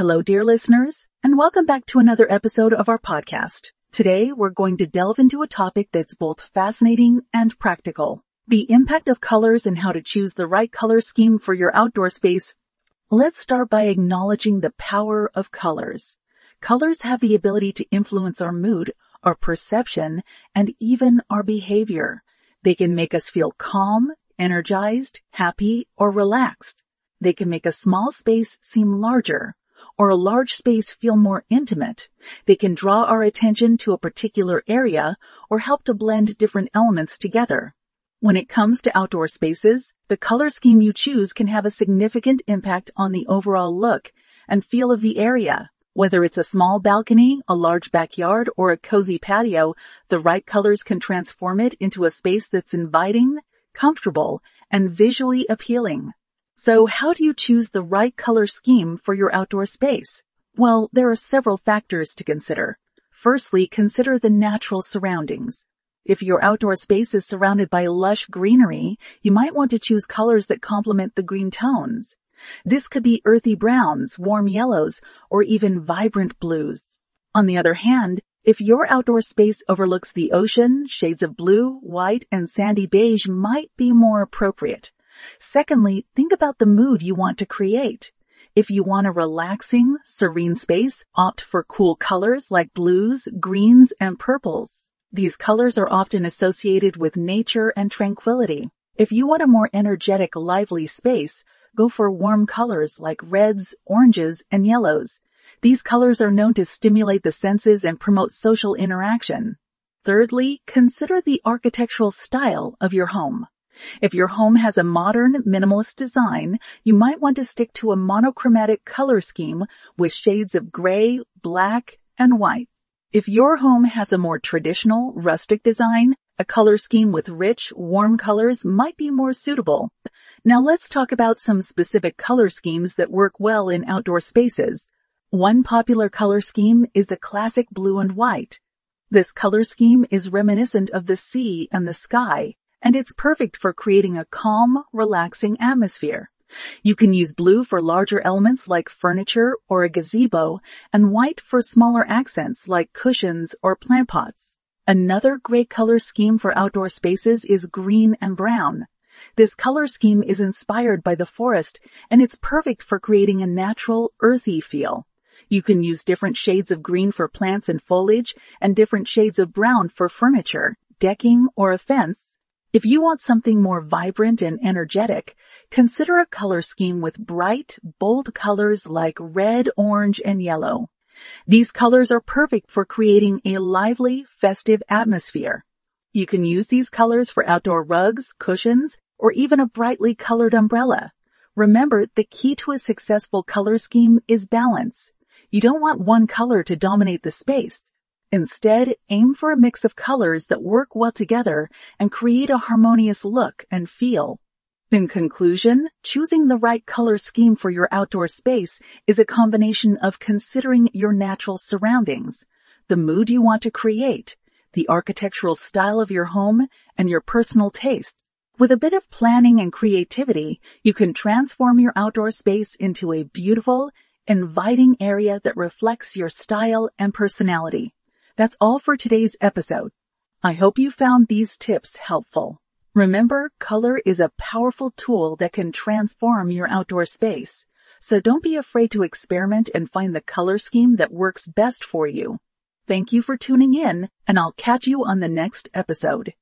Hello, dear listeners, and welcome back to another episode of our podcast. Today, we're going to delve into a topic that's both fascinating and practical. The impact of colors and how to choose the right color scheme for your outdoor space. Let's start by acknowledging the power of colors. Colors have the ability to influence our mood, our perception, and even our behavior. They can make us feel calm, energized, happy, or relaxed. They can make a small space seem larger or a large space feel more intimate. They can draw our attention to a particular area or help to blend different elements together. When it comes to outdoor spaces, the color scheme you choose can have a significant impact on the overall look and feel of the area. Whether it's a small balcony, a large backyard, or a cozy patio, the right colors can transform it into a space that's inviting, comfortable, and visually appealing. So how do you choose the right color scheme for your outdoor space? Well, there are several factors to consider. Firstly, consider the natural surroundings. If your outdoor space is surrounded by lush greenery, you might want to choose colors that complement the green tones. This could be earthy browns, warm yellows, or even vibrant blues. On the other hand, if your outdoor space overlooks the ocean, shades of blue, white, and sandy beige might be more appropriate. Secondly, think about the mood you want to create. If you want a relaxing, serene space, opt for cool colors like blues, greens, and purples. These colors are often associated with nature and tranquility. If you want a more energetic, lively space, go for warm colors like reds, oranges, and yellows. These colors are known to stimulate the senses and promote social interaction. Thirdly, consider the architectural style of your home. If your home has a modern, minimalist design, you might want to stick to a monochromatic color scheme with shades of gray, black, and white. If your home has a more traditional, rustic design, a color scheme with rich, warm colors might be more suitable. Now let's talk about some specific color schemes that work well in outdoor spaces. One popular color scheme is the classic blue and white. This color scheme is reminiscent of the sea and the sky, and it's perfect for creating a calm, relaxing atmosphere. You can use blue for larger elements like furniture or a gazebo and white for smaller accents like cushions or plant pots. Another great color scheme for outdoor spaces is green and brown. This color scheme is inspired by the forest and it's perfect for creating a natural, earthy feel. You can use different shades of green for plants and foliage and different shades of brown for furniture, decking, or a fence if you want something more vibrant and energetic, consider a color scheme with bright, bold colors like red, orange, and yellow. These colors are perfect for creating a lively, festive atmosphere. You can use these colors for outdoor rugs, cushions, or even a brightly colored umbrella. Remember, the key to a successful color scheme is balance. You don't want one color to dominate the space. Instead, aim for a mix of colors that work well together and create a harmonious look and feel. In conclusion, choosing the right color scheme for your outdoor space is a combination of considering your natural surroundings, the mood you want to create, the architectural style of your home, and your personal taste. With a bit of planning and creativity, you can transform your outdoor space into a beautiful, inviting area that reflects your style and personality. That's all for today's episode. I hope you found these tips helpful. Remember, color is a powerful tool that can transform your outdoor space. So don't be afraid to experiment and find the color scheme that works best for you. Thank you for tuning in and I'll catch you on the next episode.